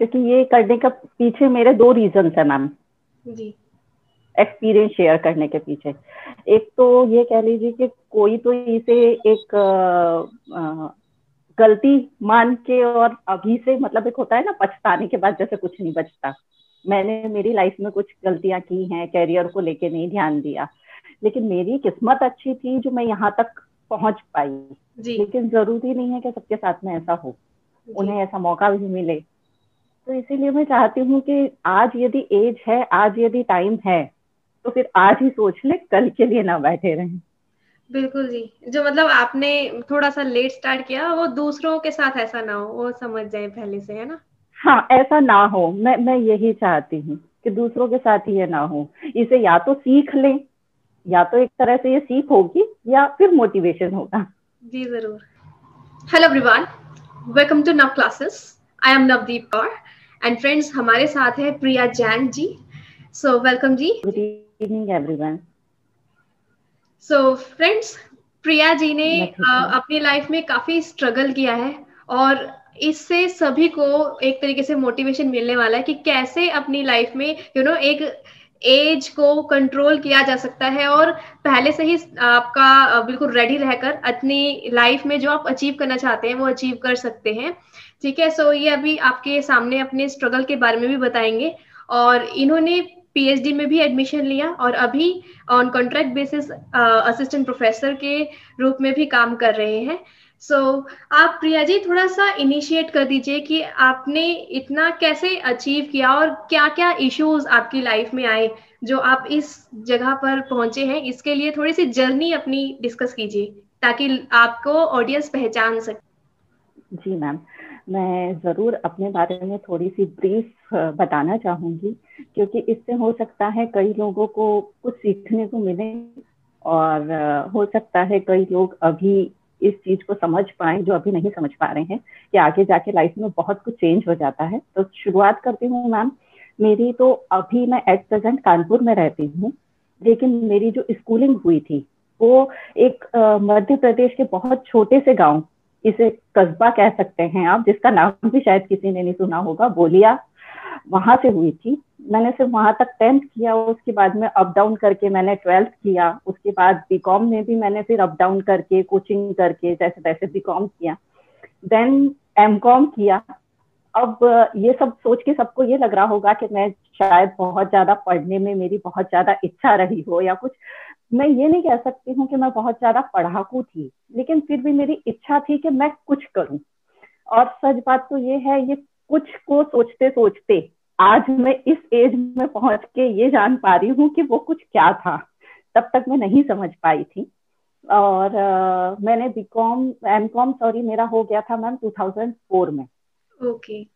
क्योंकि ये करने का पीछे मेरे दो रीजन है मैम जी। एक्सपीरियंस शेयर करने के पीछे। एक तो ये कह लीजिए कि कोई तो इसे एक गलती मान के और अभी से मतलब एक होता है ना पछताने के बाद जैसे कुछ नहीं बचता। मैंने मेरी लाइफ में कुछ गलतियाँ की हैं कैरियर को लेके नहीं ध्यान दिया। लेकिन मेरी किस्मत अच्छी थी जो मैं यहाँ तक पहुँच पाई। लेकिन ज़रूरी नहीं है कि सबके साथ में ऐसा हो। उन्हें ऐसा मौका भी मिले। तो इसीलिए मैं चाहती हूँ कि आज यदि एज है आज यदि टाइम है तो फिर आज ही सोच ले कल के लिए ना बैठे रहें। बिल्कुल जी। जो मतलब आपने थोड़ा सा लेट स्टार्ट किया वो दूसरों के साथ ऐसा ना हो वो समझ जाए पहले से है ना? हाँ ऐसा ना हो। मैं मैं यही चाहती हूँ कि दूसरों के साथ ये ना हो। इसे या तो सीख लें या तो एक तरह से ये सीख होगी या फिर मोटिवेशन होगा। जी ज़रूर। Hello everyone welcome to Nav classes I am Navdeep Kaur and friends हमारे साथ है प्रिया जैन जी। सो वेलकम जी। Good evening everyone so friends Priya ji ने अपनी लाइफ में काफ़ी स्ट्रगल किया है और इससे सभी को एक तरीके से मोटिवेशन मिलने वाला है कि कैसे अपनी लाइफ में यू you नो know, एक एज को कंट्रोल किया जा सकता है और पहले से ही आपका बिल्कुल रेडी रहकर अपनी लाइफ में जो आप अचीव करना चाहते हैं वो अचीव कर सकते हैं। ठीक है? सो ये अभी आपके सामने अपने स्ट्रगल के बारे में भी बताएँगे और इन्होंने पीएचडी में भी एडमिशन लिया और अभी on contract basis assistant professor के रूप में भी काम कर रहे हैं। सो so, आप प्रिया जी थोड़ा सा इनिशिएट कर दीजिए कि आपने इतना कैसे अचीव किया और क्या क्या इश्यूज़ आपकी लाइफ में आए जो आप इस जगह पर पहुँचे हैं। इसके लिए थोड़ी सी जर्नी अपनी डिस्कस कीजिए ताकि आपको ऑडियंस पहचान सके। जी मैम मैं ज़रूर अपने बारे में थोड़ी सी ब्रीफ बताना चाहूँगी, क्योंकि इससे हो सकता है कई लोगों को कुछ सीखने को मिले और हो सकता है कई लोग अभी इस चीज़ को समझ पाए जो अभी नहीं समझ पा रहे हैं कि आगे जाके लाइफ में बहुत कुछ चेंज हो जाता है। तो शुरुआत करती हूँ मैम मेरी तो अभी मैं एट प्रेजेंट कानपुर में रहती हूँ, लेकिन मेरी जो स्कूलिंग हुई थी, वो एक मध्य प्रदेश के बहुत छोटे से गाँव इसे कस्बा कह सकते हैं आप, जिसका नाम भी शायद किसी ने नहीं सुना होगा, बोलिया वहाँ से हुई थी। मैंने सिर्फ़ वहाँ तक टेंथ किया, उसके बाद में अप डाउन करके मैंने ट्वेल्थ किया, उसके बाद बीकॉम में भी मैंने फिर अप डाउन करके, कोचिंग करके जैसे तैसे बीकॉम किया। देन एम कॉम किया। अब ये सब सोच के सबको ये लग रहा होगा कि मैं शायद बहुत ज़्यादा पढ़ने में मेरी बहुत ज़्यादा इच्छा रही हो या कुछ। मैं ये नहीं कह सकती हूँ कि मैं बहुत ज़्यादा पढ़ाकू थी लेकिन फिर भी मेरी इच्छा थी कि मैं कुछ करूँ। और सच बात तो ये है ये कुछ को सोचते सोचते आज मैं इस एज में पहुँच के ये जान पा रही हूँ कि वो कुछ क्या था। तब तक मैं नहीं समझ पाई थी। और uh, मैंने बीकॉम एम कॉम सॉरी मेरा हो गया था मैम 2004 में। ओके। okay.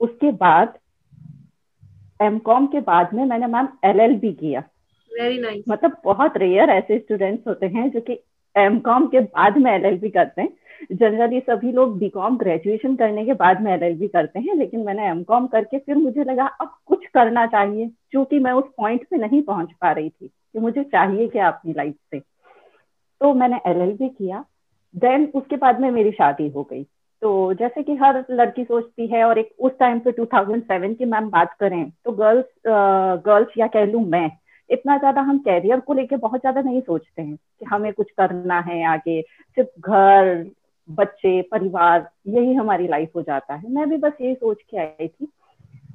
उसके बाद एम कॉम के बाद में मैंने मैम एल एल बी किया। Nice. मतलब बहुत रेयर ऐसे स्टूडेंट्स होते हैं जो कि एम कॉम के बाद में एल एल बी करते हैं। जनरली सभी लोग बीकॉम ग्रेजुएशन करने के बाद में एलएलबी करते हैं, लेकिन मैंने एम कॉम करके फिर मुझे लगा, अब कुछ करना चाहिए क्योंकि मैं उस पॉइंट पे नहीं पहुँच पा रही थी कि मुझे चाहिए क्या अपनी लाइफ से। तो मैंने एलएलबी किया। देन उसके बाद में मेरी शादी हो गई। तो जैसे कि हर लड़की सोचती है, और एक उस टाइम पे 2007 की मैम बात करें तो गर्ल्स गर्ल्स या कह लू मैं इतना ज़्यादा हम कैरियर को लेके बहुत ज़्यादा नहीं सोचते हैं कि हमें कुछ करना है आगे सिर्फ़ घर बच्चे परिवार यही हमारी लाइफ हो जाता है। मैं भी बस यही सोच के आई थी।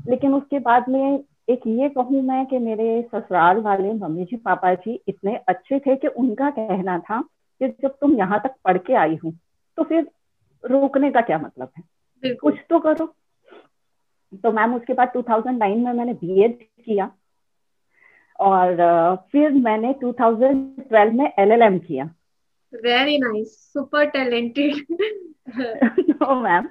लेकिन उसके बाद में एक ये कहूँ मैं कि मेरे ससुराल वाले मम्मी जी पापा जी इतने अच्छे थे कि उनका कहना था कि जब तुम यहाँ तक पढ़ के आई हूँ तो फिर रोकने का क्या मतलब है? कुछ तो करो। तो मैम उसके बाद 2009 में मैंने बीएड किया। और फिर मैंने 2012 में एलएलएम किया। Very nice super talented no ma'am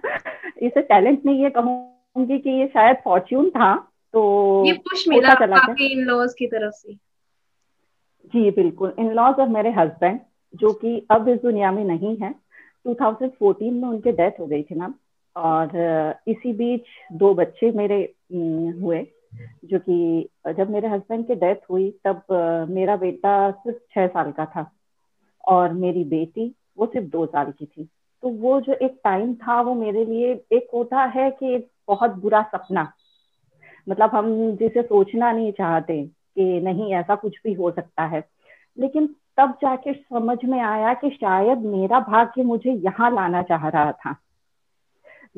इसे टैलेंट नहीं ये कहूँगी कि ये शायद फॉर्च्यून था तो ये पुश मिला आपके इन लॉज की तरफ़ से। जी बिल्कुल। इन लॉज और मेरे हस्बैंड जो कि अब इस दुनिया में नहीं है 2014 में उनके डेथ हो गई थी मैम और इसी बीच दो बच्चे मेरे हुए। जो कि जब मेरे हस्बैंड की डेथ हुई, तब मेरा बेटा सिर्फ़ छह साल का था और मेरी बेटी वो सिर्फ़ दो साल की थी। तो वो जो एक टाइम था वो मेरे लिए एक होता है कि बहुत बुरा सपना। मतलब हम जिसे सोचना नहीं चाहते कि नहीं, ऐसा कुछ भी हो सकता है। लेकिन तब जाके समझ में आया कि शायद मेरा भाग्य मुझे यहाँ लाना चाह रहा था।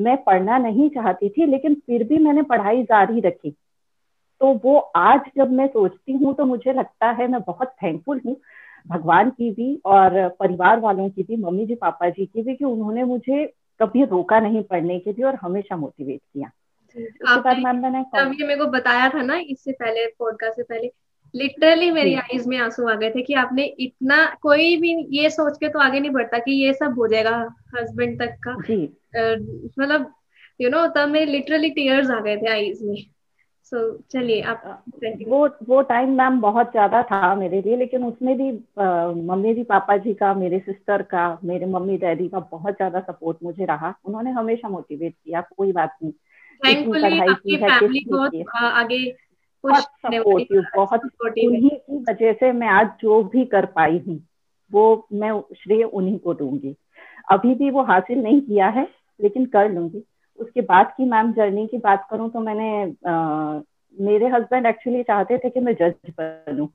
मैं पढ़ना नहीं चाहती थी, लेकिन फिर भी मैंने पढ़ाई जारी रखी। तो वो आज जब मैं सोचती हूँ तो मुझे लगता है मैं बहुत थैंकफुल हूँ भगवान की भी और परिवार वालों की भी मम्मी जी पापा जी की भी कि उन्होंने मुझे कभी रोका नहीं पढ़ने के लिए और हमेशा मोटिवेट किया। आपने मेरे को बताया था ना इससे पहले पॉडकास्ट से पहले लिटरली मेरी आईज में आँसू आ गए थे कि आपने इतना कोई भी ये सोच के तो आगे नहीं बढ़ता कि ये सब हो जाएगा हस्बैंड तक का। मतलब यू नो तब मेरे लिटरली टीयर्स आ गए थे आईज में। सो so, चलिए आप वो वो टाइम मैम बहुत ज़्यादा था मेरे लिए लेकिन उसमें भी मम्मी जी पापा जी का मेरे सिस्टर का मेरे मम्मी डैडी का बहुत ज़्यादा सपोर्ट मुझे रहा। उन्होंने हमेशा मोटिवेट किया कोई बात नहीं। पढ़ाई की है बहुत आगे बहुत सपोर्टिव बहुत उन्हीं की वजह से मैं आज जो भी कर पाई हूँ वो मैं श्रेय उन्हीं को दूँगी। अभी भी वो हासिल नहीं किया है लेकिन कर लूँगी। उसके बाद की मैम जर्नी की बात करूँ तो मैंने आ, मेरे हस्बैंड एक्चुअली चाहते थे कि मैं जज बनूं।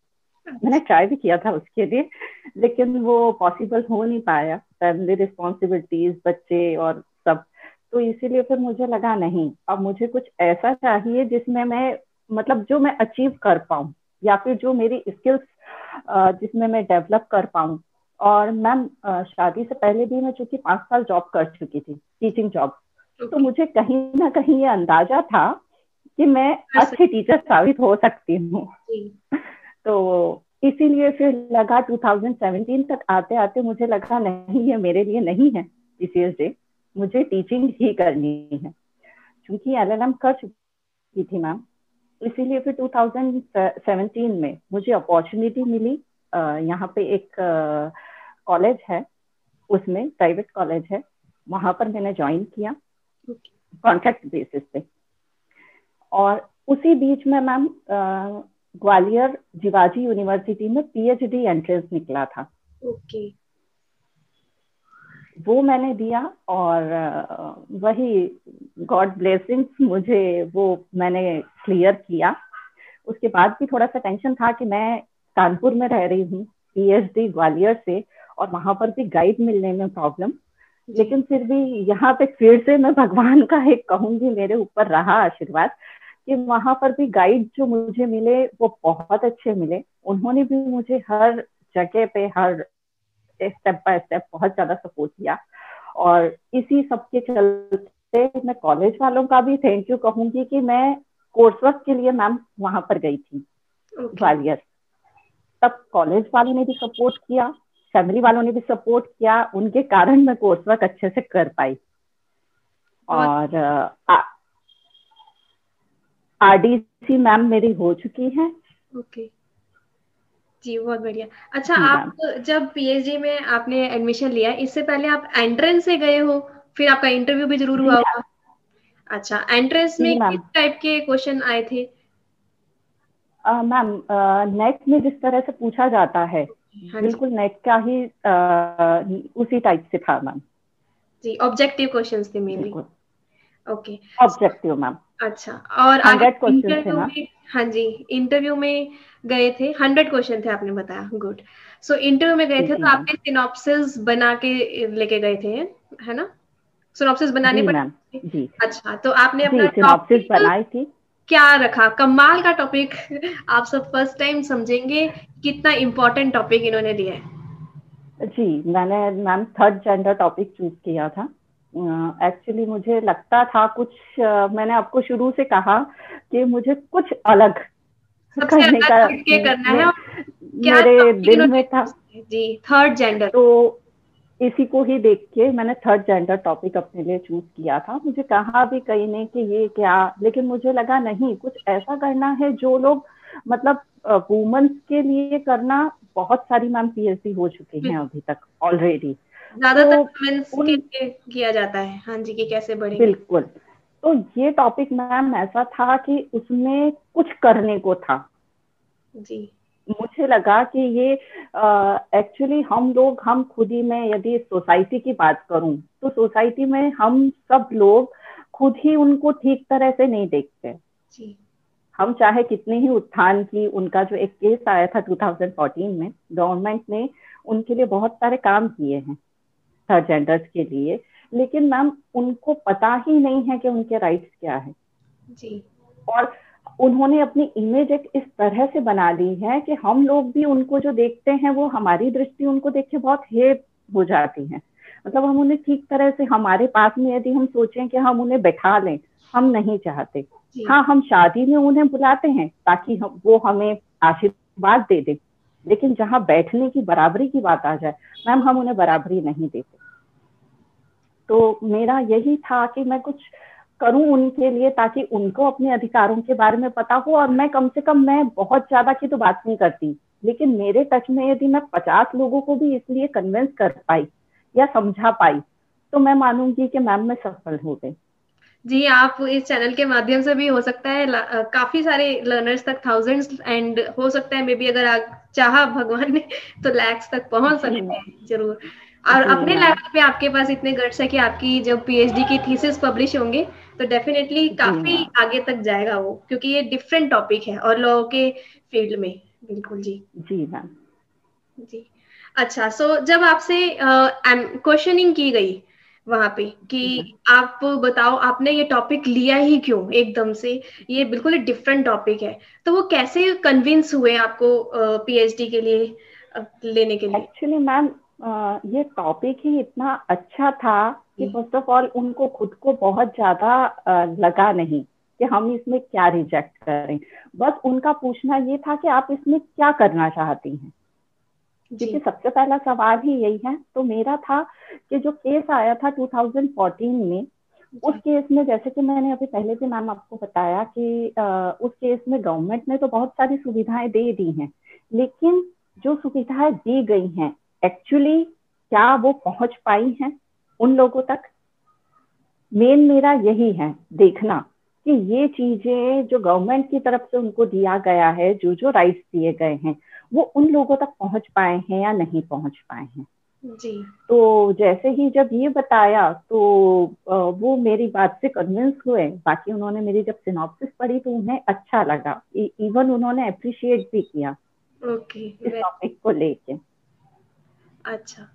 मैंने ट्राई भी किया था उसके लिए लेकिन वो पॉसिबल हो नहीं पाया। फैमिली रिस्पॉन्सिबिलिटीज बच्चे और सब। तो इसीलिए फिर मुझे लगा नहीं अब मुझे कुछ ऐसा चाहिए जिसमें मैं मतलब जो मैं अचीव कर पाऊँ या फिर जो मेरी स्किल्स जिसमें मैं डेवलप कर पाऊँ। और मैम शादी से पहले भी मैं चूँकि पाँच साल जॉब कर चुकी थी टीचिंग जॉब तो मुझे कहीं ना कहीं ये अंदाज़ा था कि मैं अच्छी टीचर साबित हो सकती हूँ। तो इसीलिए फिर लगा 2017 तक आते आते मुझे लगा नहीं ये मेरे लिए नहीं है टीसीएस डे मुझे टीचिंग ही करनी है। क्योंकि एल कर चुकी थी मैम इसीलिए फिर 2017 में मुझे अपॉर्चुनिटी मिली। यहाँ पे एक कॉलेज है उसमें प्राइवेट कॉलेज है वहाँ पर मैंने ज्वाइन किया। कॉन्ट्रैक्ट बेसिस पे। और उसी बीच में मैम ग्वालियर जिवाजी यूनिवर्सिटी में पीएचडी एंट्रेंस निकला था। ओके। okay. वो मैंने दिया और वही गॉड ब्लेसिंग्स मुझे वो मैंने क्लियर किया। उसके बाद भी थोड़ा सा टेंशन था कि मैं कानपुर में रह रही हूँ पीएचडी ग्वालियर से और वहाँ पर भी गाइड मिलने में प्रॉब्लम लेकिन फिर भी यहाँ पे फिर से मैं भगवान का एक कहूँगी मेरे ऊपर रहा आशीर्वाद कि वहाँ पर भी गाइड जो मुझे मिले वो बहुत अच्छे मिले। उन्होंने भी मुझे हर जगह पे हर स्टेप बाय स्टेप बहुत ज़्यादा सपोर्ट किया। और इसी सबके चलते मैं कॉलेज वालों का भी थैंक यू कहूँगी कि मैं कोर्स वर्क के लिए मैम वहाँ पर गई थी। ग्वालियर तब कॉलेज वालों ने भी सपोर्ट किया। फैमिली वालों ने भी सपोर्ट किया उनके कारण मैं कोर्स वर्क अच्छे से कर पाई। और आरडीसी मैम मेरी हो चुकी है। ओके। okay. जी बहुत बढ़िया। अच्छा आप जब पीएचडी में आपने एडमिशन लिया इससे पहले आप एंट्रेंस से गए हो फिर आपका इंटरव्यू भी ज़रूर हुआ होगा। अच्छा एंट्रेंस में किस टाइप के क्वेश्चन आए थे? मैम नेट में जिस तरह से पूछा जाता है हाँ बिल्कुल नेट का ही आ, उसी टाइप से था मैम जी ऑब्जेक्टिव क्वेश्चंस थे मेनली ओके ऑब्जेक्टिव मैम अच्छा और हंड्रेड क्वेश्चन थे हाँ जी इंटरव्यू में गए थे? हंड्रेड क्वेश्चन थे आपने बताया। गुड सो इंटरव्यू में गए थे तो आपने सिनॉप्सिस बना के लेके गए थे है ना? सिनॉप्सिस बनाने पर अच्छा तो आपने अपना सिनॉप्सिस बनाई थी। क्या रखा? कमाल का टॉपिक आप सब फ़र्स्ट टाइम समझेंगे कितना इम्पोर्टेंट टॉपिक इन्होंने लिया है। जी मैंने ma'am third gender topic choose किया था। एक्चुअली uh, मुझे लगता था कुछ uh, मैंने आपको शुरू से कहा कि मुझे कुछ अलग करने का करना है क्या मेरे दिल में था। जी थर्ड जेंडर तो इसी को ही देख के मैंने थर्ड जेंडर टॉपिक अपने लिए चूज़ किया था। मुझे कहा भी कहीं ने कि ये क्या लेकिन मुझे लगा नहीं कुछ ऐसा करना है जो लोग मतलब वुमेन्स के लिए करना बहुत सारी मैम पीएचडी हो चुकी हैं अभी तक ऑलरेडी ज़्यादातर तो किया जाता है। हाँ जी कि कैसे बढ़े बिल्कुल। तो ये टॉपिक मैम ऐसा था कि उसमें कुछ करने को था। जी। मुझे लगा कि ये एक्चुअली हम लोग हम खुद ही में यदि सोसाइटी की बात करूँ तो सोसाइटी में हम सब लोग खुद ही उनको ठीक तरह से नहीं देखते। जी। हम चाहे कितने ही उत्थान की उनका जो एक केस आया था 2014 में गवर्नमेंट ने उनके लिए बहुत सारे काम किए हैं थर्ड जेंडर्स के लिए। लेकिन मैम उनको पता ही नहीं है कि उनके राइट्स क्या है। जी। और उन्होंने अपनी इमेज एक इस तरह से बना ली है कि हम लोग भी उनको जो देखते हैं वो हमारी दृष्टि उनको देख के बहुत हेट हो जाती है। मतलब हम उन्हें ठीक तरह से हमारे पास में यदि हम सोचें कि हम उन्हें बैठा लें हम नहीं चाहते। हाँ हम शादी में उन्हें बुलाते हैं ताकि हम वो हमें आशीर्वाद दे दे। लेकिन जहाँ बैठने की बराबरी की बात आ जाए मैम हम उन्हें बराबरी नहीं देते। तो मेरा यही था कि मैं कुछ करूँ उनके लिए ताकि उनको अपने अधिकारों के बारे में पता हो और मैं कम से कम मैं बहुत ज़्यादा की तो बात नहीं करती। लेकिन मेरे टच में यदि मैं पचास लोगों को भी इसलिए कन्विंस कर पाई या समझा पाई तो मैं मानूँगी कि मैम मैं सफल हो गई। जी आप इस चैनल के माध्यम से भी हो सकता है काफ़ी सारे लर्नर्स तक थाउजेंड्स एंड हो सकता है मे बी अगर आप चाह भगवान ने तो लैक्स तक पहुँच सकते हैं ज़रूर। और अपने लेवल पे आपके पास इतने गट्स है कि आपकी जब पीएचडी की थीसिस पब्लिश होंगे तो डेफिनेटली काफ़ी आगे तक जाएगा वो क्योंकि ये डिफरेंट टॉपिक है और लॉ के फ़ील्ड में बिल्कुल जी। जी मैम जी। अच्छा सो so, जब आपसे क्वेश्चनिंग की गई वहाँ पे कि आप बताओ आपने ये टॉपिक लिया ही क्यों एकदम से? ये बिल्कुल डिफरेंट टॉपिक है। तो वो कैसे कन्विंस हुए आपको पीएचडी के लिए लेने के लिए? एक्चुअली मैम ये टॉपिक ही इतना अच्छा था कि फ़र्स्ट ऑफ़ ऑल उनको खुद को बहुत ज़्यादा लगा नहीं कि हम इसमें क्या रिजेक्ट करें। बस उनका पूछना ये था कि आप इसमें क्या करना चाहती हैं? क्योंकि सबसे पहला सवाल ही यही है। तो मेरा था कि जो केस आया था 2014 में उस केस में जैसे कि मैंने अभी पहले भी मैम आपको बताया कि आ, उस केस में गवर्नमेंट ने तो बहुत सारी सुविधाएँ दे दी हैं लेकिन जो सुविधाएँ दी गई हैं एक्चुअली क्या वो पहुँच पाई हैं उन लोगों तक? मेन मेरा यही है देखना कि ये चीज़ें जो गवर्नमेंट की तरफ़ से उनको दिया गया है जो जो राइट्स दिए गए हैं वो उन लोगों तक पहुँच पाए हैं या नहीं पहुँच पाए हैं? जी। तो जैसे ही जब ये बताया तो वो मेरी बात से कन्विंस हुए। बाकी उन्होंने मेरी जब सिनॉप्सिस पढ़ी तो उन्हें अच्छा लगा। इवन उन्होंने अप्रिशिएट भी किया ओके इस टॉपिक को लेके। अच्छा।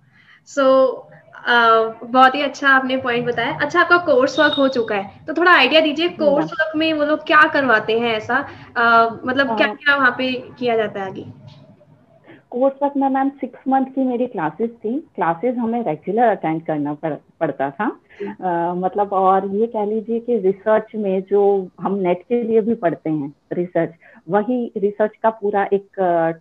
सो so, uh, बहुत ही अच्छा आपने पॉइंट बताया। अच्छा आपका कोर्स वर्क हो चुका है। तो थोड़ा आइडिया दीजिए कोर्स वर्क में वो लोग क्या करवाते हैं ऐसा? Uh, मतलब क्या क्या वहाँ पे किया जाता है आगे? कोर्स वर्क में मैम सिक्स मंथ की मेरी क्लासेस थी। क्लासेस हमें रेगुलर अटेंड करना पड़, पड़ता था। आ, मतलब और ये कह लीजिए कि रिसर्च में जो हम नेट के लिए भी पढ़ते हैं रिसर्च वही रिसर्च का पूरा एक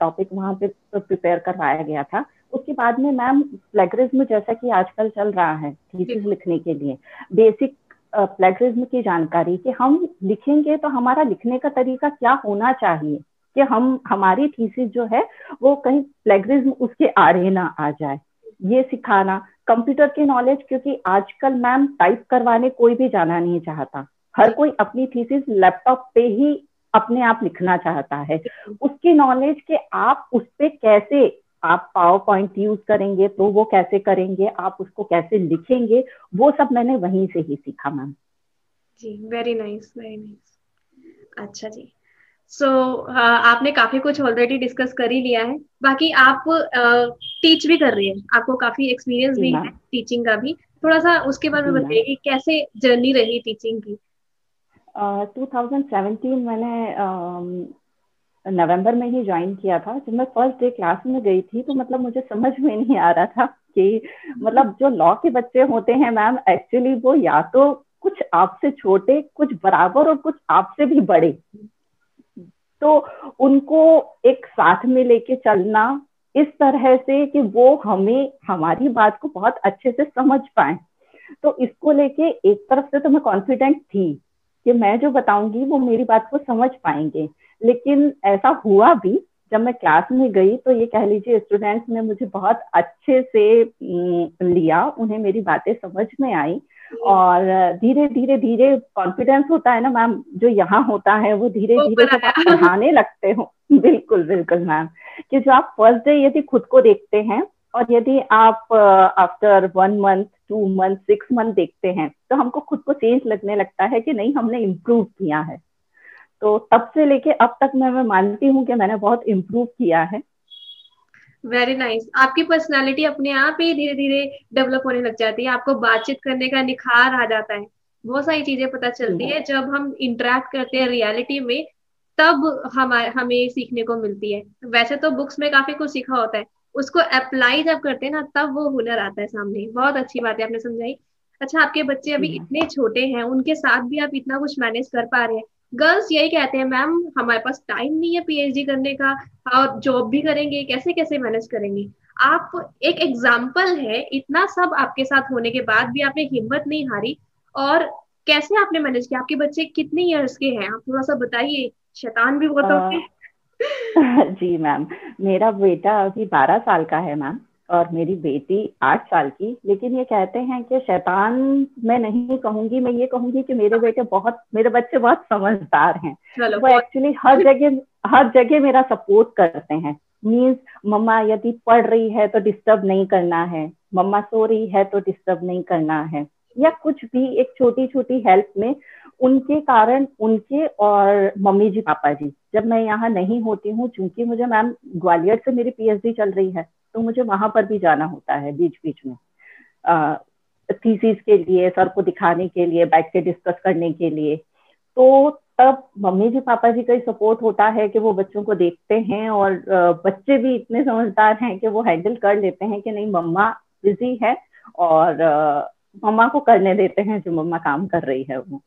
टॉपिक वहाँ पे प्रिपेयर करवाया गया था। उसके बाद में मैम प्लेगरिज्म जैसा कि आजकल चल रहा है थीसिस लिखने के लिए। बेसिक प्लेगरिज्म की जानकारी कि हम लिखेंगे तो हमारा लिखने का तरीका क्या होना चाहिए? कि हम हमारी थीसिस जो है वो कहीं प्लेगरिज्म उसके आड़े ना आ जाए। ये सिखाना कंप्यूटर की नॉलेज क्योंकि आजकल मैम टाइप करवाने कोई भी जाना नहीं चाहता। हर कोई अपनी थीसिस लैपटॉप पे ही अपने आप लिखना चाहता है। उसकी नॉलेज के आप उस पर कैसे आप पावर पॉइंट यूज़ करेंगे तो वो कैसे करेंगे आप उसको कैसे लिखेंगे वो सब मैंने वहीं से ही सीखा मैम जी वेरी नाइस वेरी नाइस अच्छा जी. सो so, uh, आपने काफ़ी कुछ ऑलरेडी डिस्कस कर ही लिया है। बाकी आप टीच uh, भी कर रही हैं। आपको काफ़ी एक्सपीरियंस भी है टीचिंग का भी। थोड़ा सा उसके बारे में बताइए कैसे जर्नी रही टीचिंग की? uh, 2017 मैंने नवंबर में ही ज्वाइन किया था। जब मैं फ़र्स्ट डे क्लास में गई थी तो मतलब मुझे समझ में नहीं आ रहा था कि मतलब जो लॉ के बच्चे होते हैं मैम एक्चुअली वो या तो कुछ आपसे छोटे, कुछ बराबर और कुछ आपसे भी बड़े। तो उनको एक साथ में लेके चलना इस तरह से कि वो हमें, हमारी बात को बहुत अच्छे से समझ पाए। तो इसको लेके एक तरफ़ से तो मैं कॉन्फिडेंट थी कि मैं जो बताऊँगी, वो मेरी बात को समझ पाएँगे। लेकिन ऐसा हुआ भी जब मैं क्लास में गई तो ये कह लीजिए स्टूडेंट्स ने मुझे बहुत अच्छे से लिया उन्हें मेरी बातें समझ में आई और धीरे धीरे धीरे कॉन्फिडेंस होता है ना मैम जो यहाँ होता है वो धीरे धीरे जब आप पढ़ाने लगते हो। बिल्कुल बिल्कुल मैम कि जो आप फ़र्स्ट डे यदि खुद को देखते हैं और यदि आप after one month two month six month देखते हैं तो हमको खुद को चेंज लगने लगता है कि नहीं हमने इम्प्रूव किया है। तो तब से लेके अब तक मैं मैं मानती हूँ कि मैंने बहुत इम्प्रूव किया है। Very nice nice. आपकी पर्सनालिटी अपने आप ही धीरे धीरे डेवलप होने लग जाती है। आपको बातचीत करने का निखार आ जाता है। बहुत सारी चीज़ें पता चलती है। जब हम इंटरेक्ट करते हैं रियलिटी में तब हमारे हमें सीखने को मिलती है। वैसे तो बुक्स में काफ़ी कुछ सीखा होता है। उसको अप्लाई जब करते हैं ना तब वो हुनर आता है सामने। बहुत अच्छी बात है आपने समझाई। अच्छा आपके बच्चे अभी इतने छोटे हैं उनके साथ भी आप इतना कुछ मैनेज कर पा रहे हैं। गर्ल्स यही कहते हैं, मैम, हमारे पास टाइम नहीं है पीएचडी करने का, और जॉब भी करेंगे, कैसे कैसे मैनेज करेंगे? आप, एक एग्ज़ाम्पल है, इतना सब आपके साथ होने के बाद भी आपने हिम्मत नहीं हारी, और कैसे आपने मैनेज किया? आपके बच्चे कितने ईयर्स के हैं? आप थोड़ा सा बताइए, शैतान भी बहुत होते हैं जी मैम मेरा बेटा अभी बारह साल का है मैम और मेरी बेटी आठ साल की लेकिन ये कहते हैं कि शैतान मैं नहीं कहूँगी मैं ये कहूँगी कि मेरे बेटे बहुत मेरे बच्चे बहुत समझदार हैं। वो एक्चुअली हर जगह हर जगह मेरा सपोर्ट करते हैं। मीन्स मम्मा यदि पढ़ रही है तो डिस्टर्ब नहीं करना है। मम्मा सो रही है तो डिस्टर्ब नहीं करना है। या कुछ भी एक छोटी छोटी हेल्प में उनके कारण उनके और मम्मी जी पापा जी जब मैं यहाँ नहीं होती हूँ चूँकि मुझे मैम ग्वालियर से मेरी पीएचडी चल रही है तो मुझे वहाँ पर भी जाना होता है बीच बीच में थीसिस के लिए, सर को दिखाने के लिए, बैठ के डिस्कस करने के लिए। तो तब मम्मी जी, पापा जी का ही सपोर्ट होता है कि वो बच्चों को देखते हैं और बच्चे भी इतने समझदार हैं कि वो हैंडल कर लेते हैं कि नहीं, मम्मा बिज़ी है और मम्मा को करने देते हैं जो मम्मा काम कर रही है वो।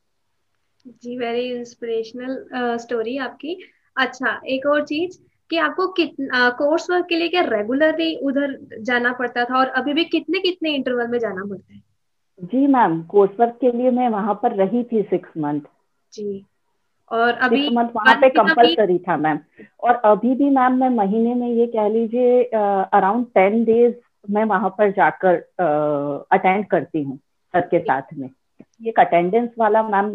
जी वेरी इंस्पिरेशनल स्टोरी आपकी। अच्छा एक और चीज़ कि आपको कितना कोर्स वर्क के लिए क्या रेगुलरली उधर जाना पड़ता था और अभी भी कितने कितने इंटरवल में जाना पड़ता है? जी मैम कोर्स वर्क के लिए मैं वहाँ पर रही थी सिक्स मंथ जी। और अभी मंथ वहाँ पे कंपलसरी था मैम और अभी भी मैम मैं महीने में ये कह लीजिए अराउंड टेन डेज़ मैं वहाँ पर जाकर अटेंड करती हूँ सर के साथ में। एक अटेंडेंस वाला मैम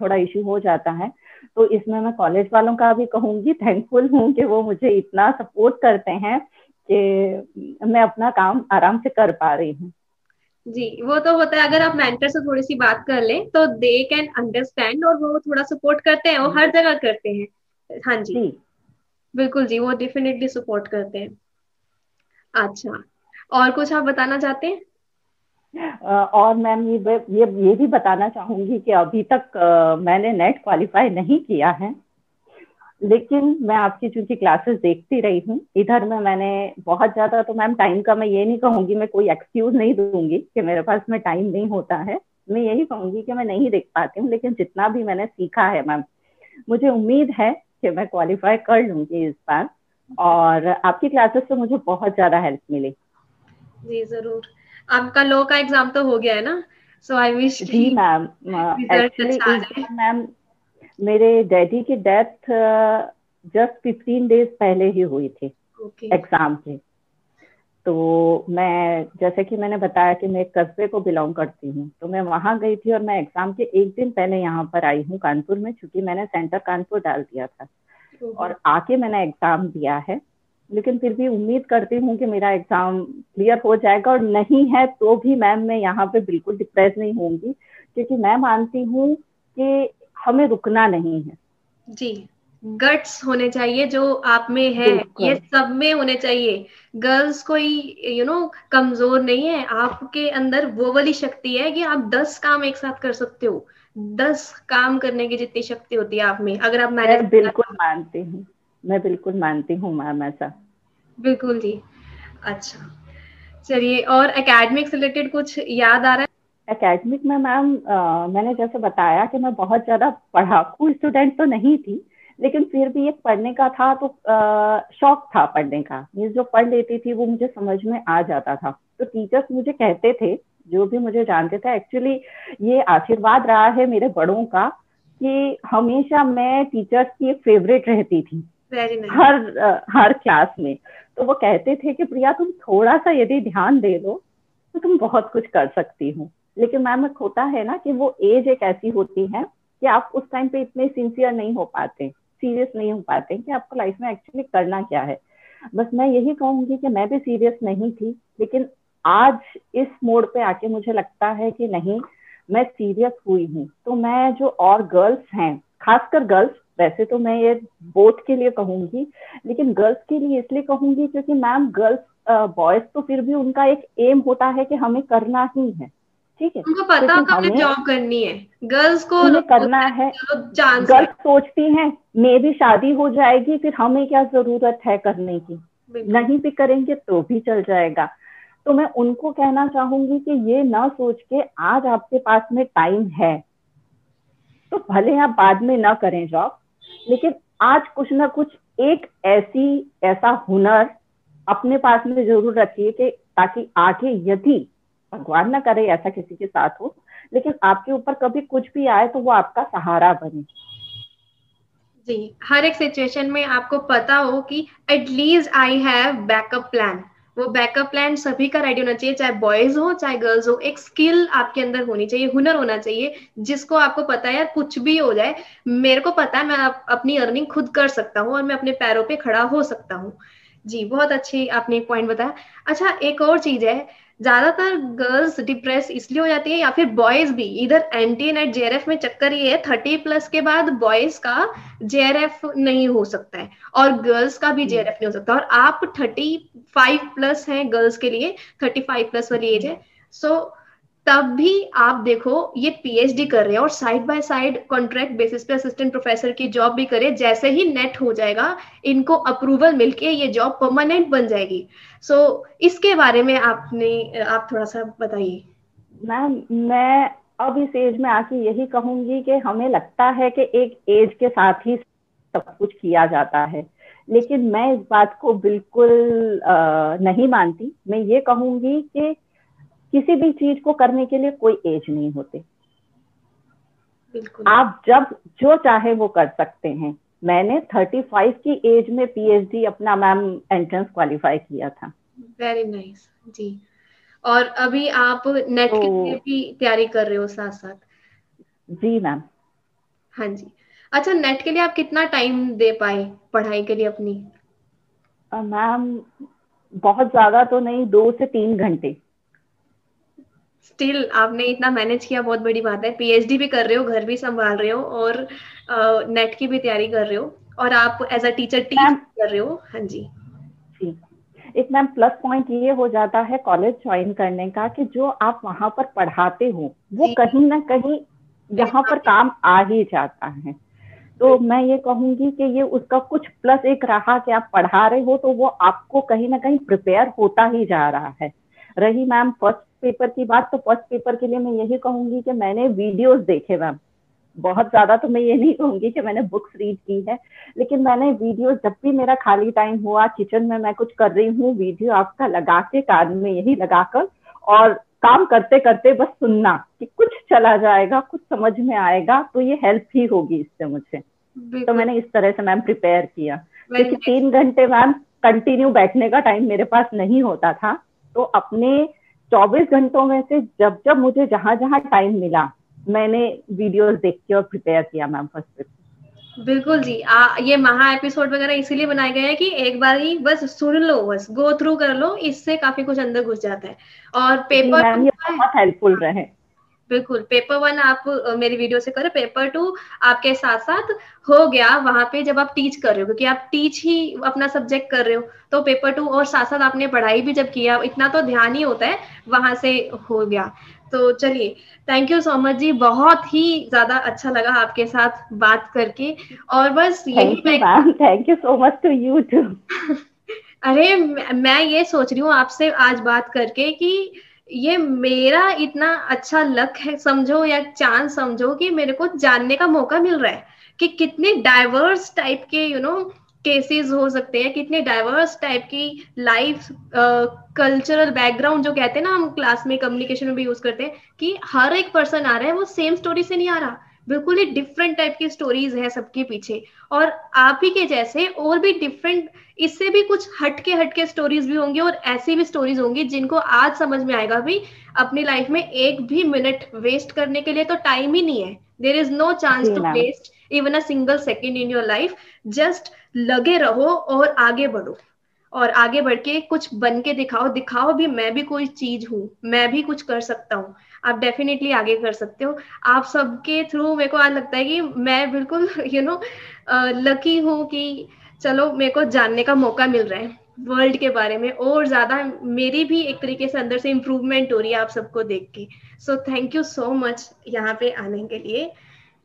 थोड़ा इश्यू हो जाता है। तो इसमें मैं कॉलेज वालों का भी कहूँगी थैंकफुल हूँ कि वो मुझे इतना सपोर्ट करते हैं कि मैं अपना काम आराम से कर पा रही हूँ। जी वो तो होता है अगर आप मेंटर से थोड़ी सी बात कर लें तो दे कैन अंडरस्टैंड और वो थोड़ा सपोर्ट करते हैं वो हर जगह करते हैं। हाँ जी, जी। बिल्कुल जी वो डेफिनेटली सपोर्ट करते हैं। अच्छा और कुछ आप बताना चाहते हैं? और मैम, ये ये ये भी बताना चाहूँगी कि अभी तक मैंने नेट क्वालिफाई नहीं किया है। लेकिन मैं आपकी चूँकि क्लासेस देखती रही हूँ, इधर में मैंने बहुत ज़्यादा तो मैम, टाइम का मैं ये नहीं कहूँगी, मैं कोई एक्सक्यूज नहीं दूँगी कि मेरे पास में टाइम नहीं होता है। मैं यही कहूँगी कि मैं नहीं देख पाती हूँ, लेकिन जितना भी मैंने सीखा है मैम, मुझे उम्मीद है कि मैं क्वालिफाई कर लूँगी इस बार। और आपकी क्लासेस से मुझे बहुत ज़्यादा हेल्प मिली। जी, ज़रूर। आपका लॉ का एग्ज़ाम तो हो गया है ना? सो आई विश जी मैम एक्चुअली मैम मेरे डैडी की डेथ जस्ट फिफ्टीन डेज़ पहले ही हुई थी एग्ज़ाम okay. के। तो मैं जैसे कि मैंने बताया कि मैं कस्बे को बिलोंग करती हूँ तो मैं वहाँ गई थी और मैं एग्ज़ाम के एक दिन पहले यहाँ पर आई हूँ कानपुर में क्योंकि मैंने सेंटर कानपुर डाल दिया था। और आके मैंने एग्ज़ाम दिया है। लेकिन फिर भी उम्मीद करती हूँ कि मेरा एग्ज़ाम क्लियर हो जाएगा और नहीं है तो भी मैम मैं यहाँ पे बिल्कुल डिप्रेस नहीं होंगी क्योंकि मैं मानती हूँ कि हमें रुकना नहीं है। जी गट्स होने चाहिए जो आप में है। ये सब में होने चाहिए। गर्ल्स कोई यू नो कमज़ोर नहीं है। आपके अंदर वो वाली शक्ति है कि आप दस काम एक साथ कर सकते हो। दस काम करने की जितनी शक्ति होती है आप में। अगर आप मैंने बिल्कुल मानते हूँ। मैं बिल्कुल मानती हूँ मैम ऐसा। बिल्कुल जी। अच्छा। चलिए और एकेडमिक से रिलेटेड कुछ याद आ रहा है? एकेडमिक में मैम मैंने जैसे बताया कि मैं बहुत ज़्यादा पढ़ाकू स्टूडेंट तो नहीं थी लेकिन फिर भी एक पढ़ने का था तो आ, शौक था पढ़ने का। मीन्स जो पढ़ लेती थी वो मुझे समझ में आ जाता था। तो टीचर्स मुझे कहते थे जो भी मुझे जानते थे एक्चुअली ये आशीर्वाद रहा है मेरे बड़ों का कि हमेशा मैं टीचर्स की एक फेवरेट रहती थी। Nice. हर हर क्लास में। तो वो कहते थे कि, प्रिया, तुम थोड़ा सा यदि ध्यान दे दो तो तुम बहुत कुछ कर सकती हो। लेकिन मैम एक होता है ना कि वो एज एक ऐसी होती है कि आप उस टाइम पे इतने सिंसियर नहीं हो पाते सीरियस नहीं हो पाते कि आपको लाइफ में एक्चुअली करना क्या है। बस मैं यही कहूँगी कि मैं भी सीरियस नहीं थी, लेकिन आज इस मोड पे आके मुझे लगता है कि नहीं, मैं सीरियस हुई हूँ। तो मैं जो और गर्ल्स हैं, खासकर गर्ल्स वैसे तो मैं ये बोथ के लिए कहूँगी लेकिन गर्ल्स के लिए इसलिए कहूँगी क्योंकि मैम गर्ल्स बॉयज़ तो फिर भी उनका एक एम होता है कि हमें करना ही है ठीक है? उनको पता है हमें जॉब करनी है। गर्ल्स को करना है। गर्ल्स सोचती हैं मेरी शादी हो जाएगी फिर हमें क्या ज़रूरत है करने की? नहीं भी करेंगे तो भी चल जाएगा। तो मैं उनको कहना चाहूँगी कि ये ना सोच के आज आपके पास में टाइम है तो भले आप बाद में ना करें जॉब लेकिन आज कुछ ना कुछ एक ऐसी, ऐसा हुनर अपने पास में ज़रूर रखिए कि ताकि आगे यदि भगवान ना करे, ऐसा किसी के साथ हो, लेकिन आपके ऊपर कभी कुछ भी आए तो वो आपका सहारा बने। जी, हर एक सिचुएशन में आपको पता हो कि at least I have backup plan वो बैकअप प्लान सभी का रेडी होना चाहिए, चाहे बॉयज़ हो, चाहे गर्ल्स हो, एक स्किल आपके अंदर होनी चाहिए, हुनर होना चाहिए, जिसको आपको पता है यार कुछ भी हो जाए, मेरे को पता है, मैं अपनी अर्निंग खुद कर सकता हूँ और मैं अपने पैरों पे खड़ा हो सकता हूँ। जी, बहुत अच्छी आपने एक पॉइंट बताया। अच्छा एक और चीज़ है, ज़्यादातर गर्ल्स डिप्रेस इसलिए हो जाती है या फिर बॉयज़ भी, इधर एंटी नेट जेआरएफ में चक्कर ये है थर्टी प्लस के बाद बॉयज़ का जेआरएफ नहीं हो सकता है और गर्ल्स का भी जेआरएफ नहीं हो सकता और आप थर्टी फाइव प्लस है गर्ल्स के लिए थर्टी फाइव प्लस वाली एज है। सो so, तब भी आप देखो ये पीएचडी कर रहे हैं और side by side contract basis पे असिस्टेंट प्रोफेसर की जॉब भी करे जैसे ही नेट हो जाएगा इनको अप्रूवल मिलके ये जॉब परमानेंट बन जाएगी। सो so, इसके बारे में आपने आप थोड़ा सा बताइए। मैम मैं अब इस एज में आके यही कहूँगी कि हमें लगता है कि एक एज के साथ ही सब कुछ किया जाता है। लेकिन मैं इस बात को बिल्कुल आ, नहीं मानती। मैं ये कहूँगी कि किसी भी चीज़ को करने के लिए कोई एज नहीं होते। आप जब जो चाहे वो कर सकते हैं। मैंने 35 की एज में पीएचडी अपना मैम एंट्रेंस क्वालिफाई किया था। वेरी नाइस nice, जी। और अभी आप नेट तो, के भी तैयारी कर रहे हो साथ साथ जी मैम। हाँ जी। अच्छा नेट के लिए आप कितना टाइम दे पाए पढ़ाई के लिए अपनी? मैम बहुत ज़्यादा तो नहीं दो से तीन घंटे। स्टिल आपने इतना मैनेज किया बहुत बड़ी बात है। पीएचडी भी कर रहे हो घर भी संभाल रहे हो और नेट की भी तैयारी कर रहे हो। और आप एज अ टीचर टीच कर रहे हो। हाँ जी। एक मैम प्लस पॉइंट ये हो जाता है कॉलेज ज्वाइन करने का कि जो आप वहाँ पर पढ़ाते हो वो कहीं ना कहीं यहाँ पर काम आ ही जाता है। तो मैं ये कहूँगी कि ये उसका कुछ प्लस एक रहा कि आप पढ़ा रहे हो तो वो आपको कहीं ना कहीं प्रिपेयर होता ही जा रहा है। रही मैम फ़र्स्ट पेपर की बात तो फ़र्स्ट पेपर के लिए मैं यही कहूँगी कि मैंने वीडियोस देखे मैम बहुत ज़्यादा तो मैं ये नहीं कहूँगी कि मैंने बुक्स रीड की है लेकिन मैंने वीडियो जब भी मेरा खाली टाइम हुआ किचन में मैं कुछ कर रही हूँ वीडियो आपका लगा के कान में यही लगाकर और काम करते करते बस सुनना कि कुछ चला जाएगा कुछ समझ में आएगा तो ये हेल्प ही होगी इससे मुझे। तो मैंने इस तरह से मैम प्रिपेयर किया। क्योंकि तीन घंटे मैम कंटिन्यू बैठने का टाइम मेरे पास नहीं होता था। तो अपने चौबीस घंटों में से जब जब मुझे जहाँ जहाँ टाइम मिला मैंने वीडियोस देख के और प्रिपेयर किया मैम फ़र्स्ट पेपर बिल्कुल जी। आ, ये महा एपिसोड वगैरह इसीलिए बनाए गए हैं कि एक बार ही बस सुन लो बस गो थ्रू कर लो इससे काफ़ी कुछ अंदर घुस जाता है। और पेपर बहुत हेल्पफुल रहे। बिल्कुल पेपर वन आप मेरी वीडियो से करें पेपर टू आपके साथ साथ हो गया वहाँ पे जब आप टीच कर रहे हो क्योंकि आप टीच ही अपना सब्जेक्ट कर रहे हो तो पेपर टू और साथ साथ आपने पढ़ाई भी जब किया इतना तो ध्यान ही होता है वहाँ से हो गया। तो चलिए थैंक यू सो मच जी बहुत ही ज़्यादा अच्छा लगा आपके साथ बात करके और बस यही thank you so much to you too अरे मैं ये सोच रही हूँ आपसे आज बात करके कि ये मेरा इतना अच्छा लक है, समझो या चांस समझो कि मेरे को जानने का मौका मिल रहा है कि कितने डाइवर्स टाइप के यू नो केसेस हो सकते हैं, कितने डाइवर्स टाइप की लाइफ कल्चरल बैकग्राउंड जो कहते हैं ना हम क्लास में कम्युनिकेशन में भी यूज़ करते हैं कि हर एक पर्सन आ रहा है, वो सेम स्टोरी से नहीं आ रहा। बिल्कुल ही डिफरेंट टाइप की स्टोरीज है सबके पीछे। और आप ही के जैसे और भी डिफरेंट इससे भी कुछ हटके हटके स्टोरीज भी होंगी और ऐसी भी स्टोरीज होंगी जिनको आज समझ में आएगा भी अपनी लाइफ में एक भी मिनट वेस्ट करने के लिए तो टाइम ही नहीं है। There is no chance to waste even a single second in your life just लगे रहो और आगे बढ़ो। और आगे बढ़ के कुछ बन के दिखाओ। दिखाओ भी मैं भी कोई चीज़ हूँ। मैं भी कुछ कर सकता हूँ। आप डेफिनेटली आगे कर सकते हो। आप सबके थ्रू मेरे को आज लगता है कि मैं बिल्कुल यू नो लकी हूँ कि चलो मेरे को जानने का मौका मिल रहा है वर्ल्ड के बारे में और ज़्यादा मेरी भी एक तरीके से अंदर से इम्प्रूवमेंट हो रही है आप सबको देख के। So thank you so much यहाँ पे आने के लिए।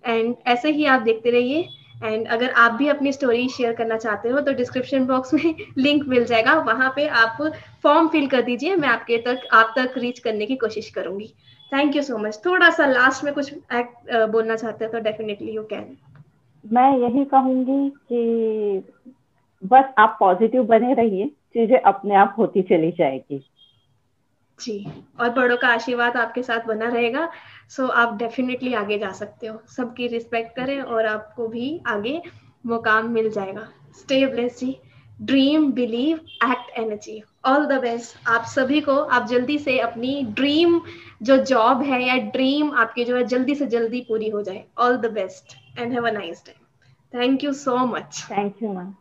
एंड ऐसे ही आप देखते रहिए। एंड अगर आप भी अपनी स्टोरी शेयर करना चाहते हो तो डिस्क्रिप्शन बॉक्स में लिंक मिल जाएगा। वहाँ पे आप फॉर्म फिल कर दीजिए। मैं आपके तक, आप तक रीच करने की कोशिश करूँगी। थैंक यू सो मच थोड़ा सा लास्ट में कुछ एक्ट बोलना चाहते हो तो डेफिनेटली यू कैन मैं यही कहूँगी कि बस आप पॉजिटिव बने रहिए चीज़ें अपने आप होती चली जाएगी। जी और बड़ों का आशीर्वाद आपके साथ बना रहेगा। सो so, आप डेफिनेटली आगे जा सकते हो। सबकी रिस्पेक्ट करें और आपको भी आगे मुकाम मिल जाएगा। Stay bless ji. Dream believe act energy all the best आप सभी को, आप जल्दी से अपनी ड्रीम जो जॉब है या ड्रीम आपकी जो है, जल्दी से जल्दी पूरी हो जाए. All the best and have a nice day thank you so much thank you ma'am